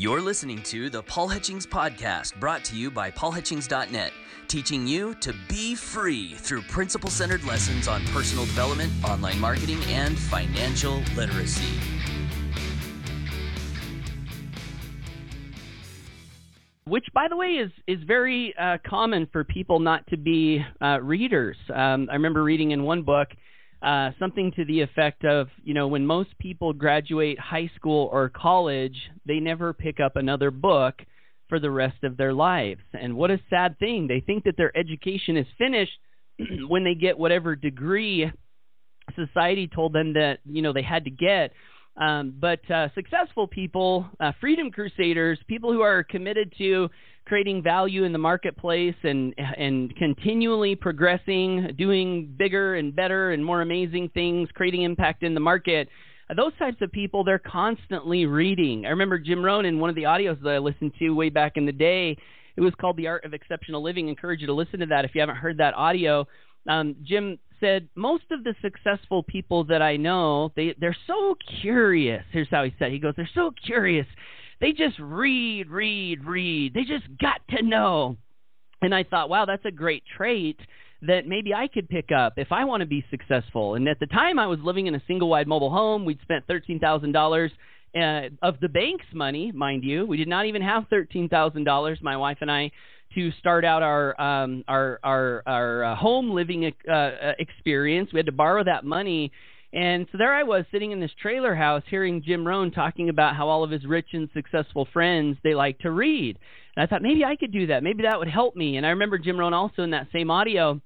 You're listening to the Paul Hutchings Podcast, brought to you by paulhutchings.net, teaching you to be free through principle centered lessons on personal development, online marketing, and financial literacy. Which, by the way, is is very uh, common for people not to be uh, readers. Um, I remember reading in one book uh, something to the effect of, you know, when most people graduate high school or college, they never pick up another book for the rest of their lives. And what a sad thing. They think that their education is finished when they get whatever degree society told them that, you know, they had to get. Um, but uh, successful people, uh, freedom crusaders, people who are committed to creating value in the marketplace and and continually progressing, doing bigger and better and more amazing things, creating impact in the market. Uh, those types of people, they're constantly reading. I remember Jim Rohn in one of the audios that I listened to way back in the day. It was called The Art of Exceptional Living. I encourage you to listen to that if you haven't heard that audio. Um, Jim said most of the successful people that I know, they they're so curious. Here's how he said. He goes, they're so curious they just read, read, read. They just got to know. And I thought, wow, that's a great trait that maybe I could pick up if I want to be successful. And at the time, I was living in a single wide mobile home. We'd spent thirteen thousand dollars uh, of the bank's money, mind you. We did not even have thirteen thousand dollars, my wife and I, to start out our um, our our our uh, home living uh, uh experience. We had to borrow that money and so there I was sitting in this trailer house hearing Jim Rohn talking about how all of his rich and successful friends they like to read. And I thought maybe I could do that. Maybe that would help me. And I remember Jim Rohn also in that same audio,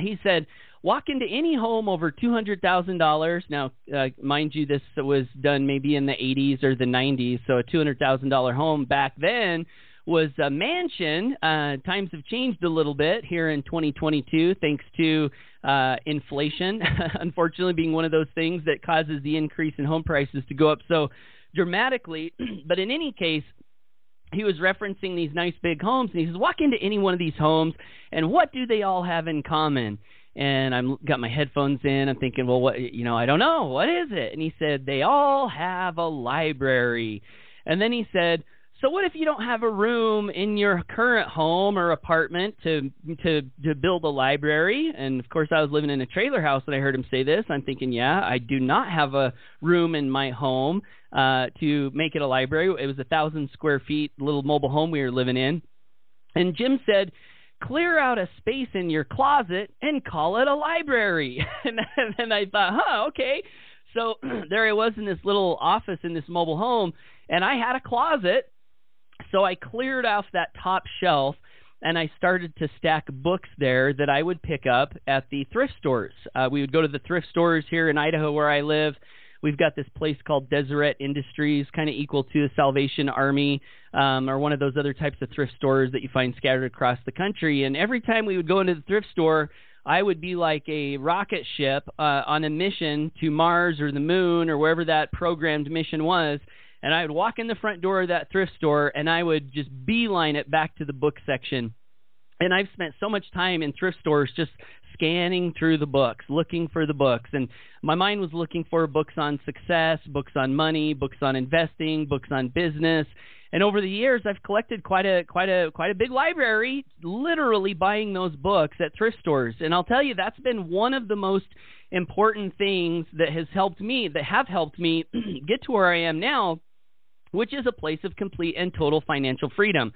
he said, walk into any home over $200,000. Now, uh, mind you, this was done maybe in the 80s or the 90s. So a $200,000 home back then was a mansion. Uh, times have changed a little bit here in 2022 thanks to uh, inflation, unfortunately, being one of those things that causes the increase in home prices to go up so dramatically. but in any case, he was referencing these nice big homes, and he says, Walk into any one of these homes, and what do they all have in common? And I'm got my headphones in. I'm thinking, well, what you know, I don't know, what is it? And he said, they all have a library. And then he said, so what if you don't have a room in your current home or apartment to to to build a library? And of course, I was living in a trailer house, and I heard him say this. I'm thinking, yeah, I do not have a room in my home uh, to make it a library. It was a thousand square feet little mobile home we were living in. And Jim said, clear out a space in your closet and call it a library. and then I thought, huh, okay. So there I was in this little office in this mobile home, and I had a closet so I cleared off that top shelf and I started to stack books there that I would pick up at the thrift stores. Uh, we would go to the thrift stores here in Idaho where I live. We've got this place called Deseret Industries, kind of equal to the Salvation Army um, or one of those other types of thrift stores that you find scattered across the country. And every time we would go into the thrift store, I would be like a rocket ship uh, on a mission to Mars or the moon or wherever that programmed mission was and I would walk in the front door of that thrift store and I would just beeline it back to the book section. And I've spent so much time in thrift stores just scanning through the books, looking for the books. And my mind was looking for books on success, books on money, books on investing, books on business. And over the years, I've collected quite a quite a quite a big library, literally buying those books at thrift stores. And I'll tell you, that's been one of the most important things that has helped me, that have helped me get to where I am now which is a place of complete and total financial freedom.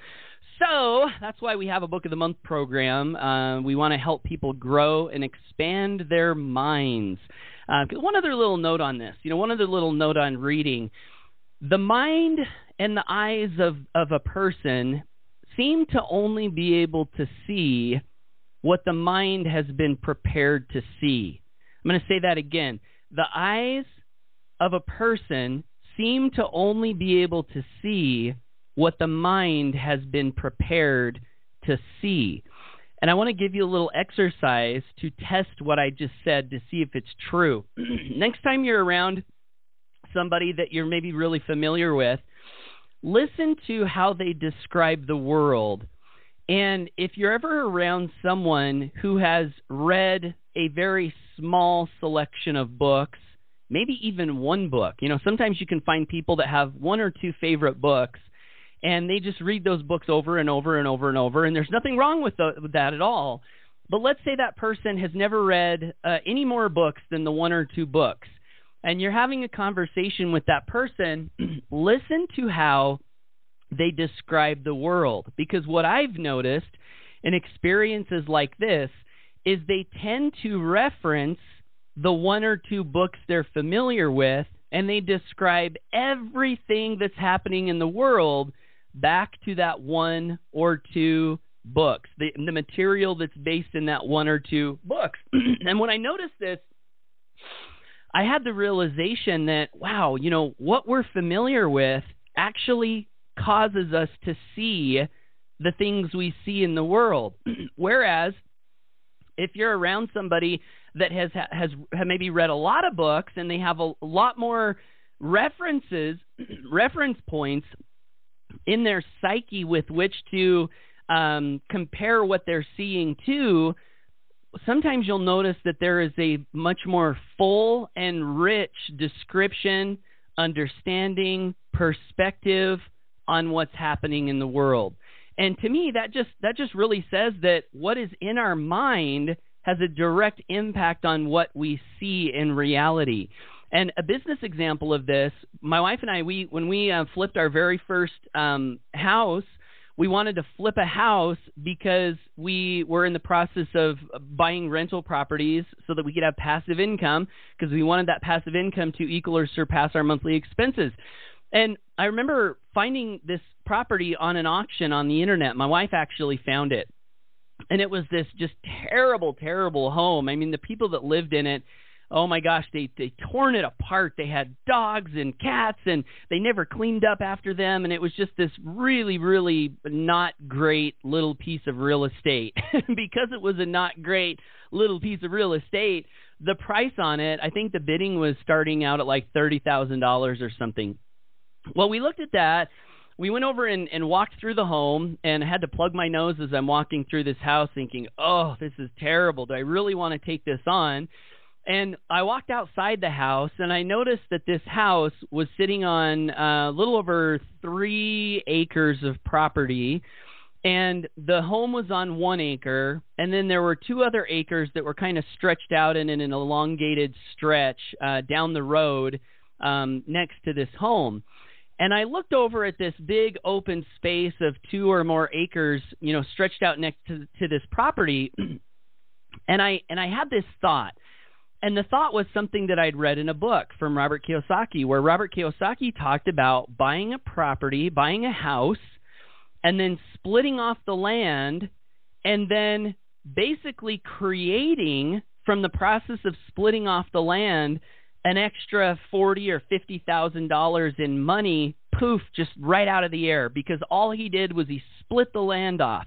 So that's why we have a Book of the Month program. Uh, we want to help people grow and expand their minds. Uh, one other little note on this, you know, one other little note on reading. The mind and the eyes of, of a person seem to only be able to see what the mind has been prepared to see. I'm going to say that again. The eyes of a person seem to only be able to see what the mind has been prepared to see. And I want to give you a little exercise to test what I just said to see if it's true. Next time you're around somebody that you're maybe really familiar with, listen to how they describe the world. And if you're ever around someone who has read a very small selection of books, maybe even one book. You know, sometimes you can find people that have one or two favorite books, and they just read those books over and over and over and over, and there's nothing wrong with, the, with that at all. But let's say that person has never read uh, any more books than the one or two books, and you're having a conversation with that person. listen to how they describe the world, because what I've noticed in experiences like this is they tend to reference the one or two books they're familiar with and they describe everything that's happening in the world back to that one or two books, the, the material that's based in that one or two books. and when I noticed this, I had the realization that, wow, you know, what we're familiar with actually causes us to see the things we see in the world. Whereas if you're around somebody that has has maybe read a lot of books and they have a, lot more references reference points in their psyche with which to um, compare what they're seeing to sometimes you'll notice that there is a much more full and rich description understanding perspective on what's happening in the world. And to me that just that just really says that what is in our mind has a direct impact on what we see in reality. And a business example of this, my wife and I, we when we uh, flipped our very first um, house, we wanted to flip a house because we were in the process of buying rental properties so that we could have passive income because we wanted that passive income to equal or surpass our monthly expenses. And I remember finding this property on an auction on the internet. My wife actually found it and it was this just terrible, terrible home. I mean, the people that lived in it, oh my gosh, they they torn it apart. They had dogs and cats, and they never cleaned up after them, and it was just this really, really not great little piece of real estate. because it was a not great little piece of real estate, the price on it, I think the bidding was starting out at like thirty thousand dollars or something. Well, we looked at that we went over and, and walked through the home and I had to plug my nose as I'm walking through this house thinking, oh, this is terrible. Do I really want to take this on? And I walked outside the house and I noticed that this house was sitting on uh, a little over three acres of property. And the home was on one acre, and then there were two other acres that were kind of stretched out in, in an elongated stretch uh, down the road um, next to this home. And I looked over at this big open space of two or more acres, you know, stretched out next to, to this property. and I and I had this thought. And the thought was something that I'd read in a book from Robert Kiyosaki, where Robert Kiyosaki talked about buying a property, buying a house, and then splitting off the land, and then basically creating from the process of splitting off the land an extra forty or fifty thousand dollars in money, poof, just right out of the air because all he did was he split the land off.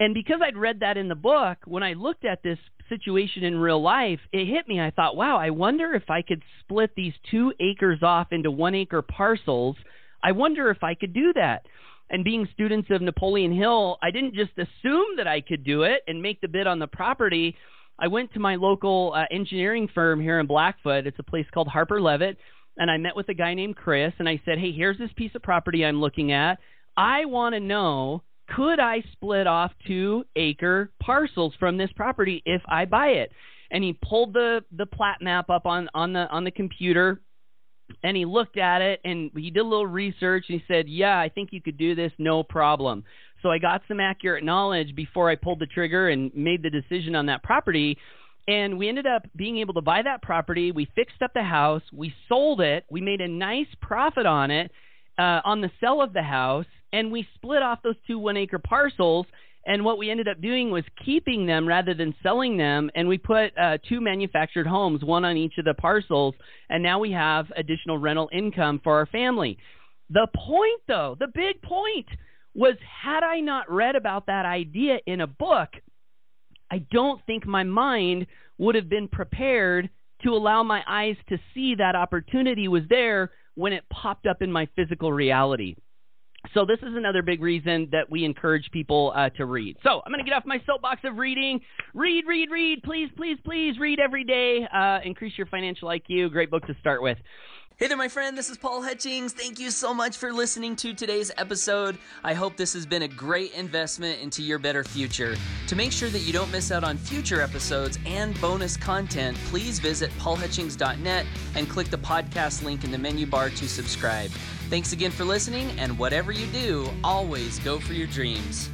And because I'd read that in the book, when I looked at this situation in real life, it hit me. I thought, wow, I wonder if I could split these two acres off into one acre parcels. I wonder if I could do that. And being students of Napoleon Hill, I didn't just assume that I could do it and make the bid on the property. I went to my local uh, engineering firm here in Blackfoot. It's a place called Harper Leavitt, and I met with a guy named Chris, and I said, "Hey, here's this piece of property I'm looking at. I want to know." Could I split off two acre parcels from this property if I buy it? And he pulled the the plat map up on on the on the computer and he looked at it and he did a little research and he said, "Yeah, I think you could do this, no problem." So I got some accurate knowledge before I pulled the trigger and made the decision on that property. And we ended up being able to buy that property. We fixed up the house. We sold it. We made a nice profit on it uh, on the sale of the house. And we split off those two one acre parcels. And what we ended up doing was keeping them rather than selling them. And we put uh, two manufactured homes, one on each of the parcels. And now we have additional rental income for our family. The point, though, the big point was had I not read about that idea in a book, I don't think my mind would have been prepared to allow my eyes to see that opportunity was there when it popped up in my physical reality. So this is another big reason that we encourage people uh, to read. So I'm going to get off my soapbox of reading. Read, read, read. Please, please, please read every day. Uh, increase your financial IQ. Great book to start with. Hey there, my friend. This is Paul Hutchings. Thank you so much for listening to today's episode. I hope this has been a great investment into your better future. To make sure that you don't miss out on future episodes and bonus content, please visit paulhutchings.net and click the podcast link in the menu bar to subscribe. Thanks again for listening, and whatever you do, always go for your dreams.